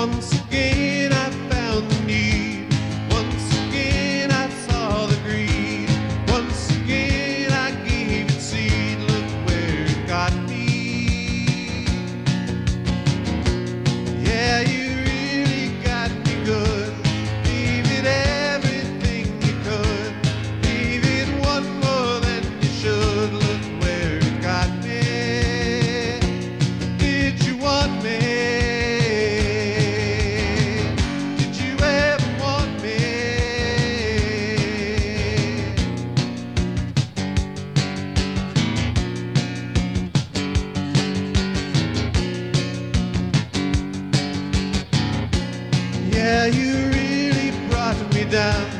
once again. Down.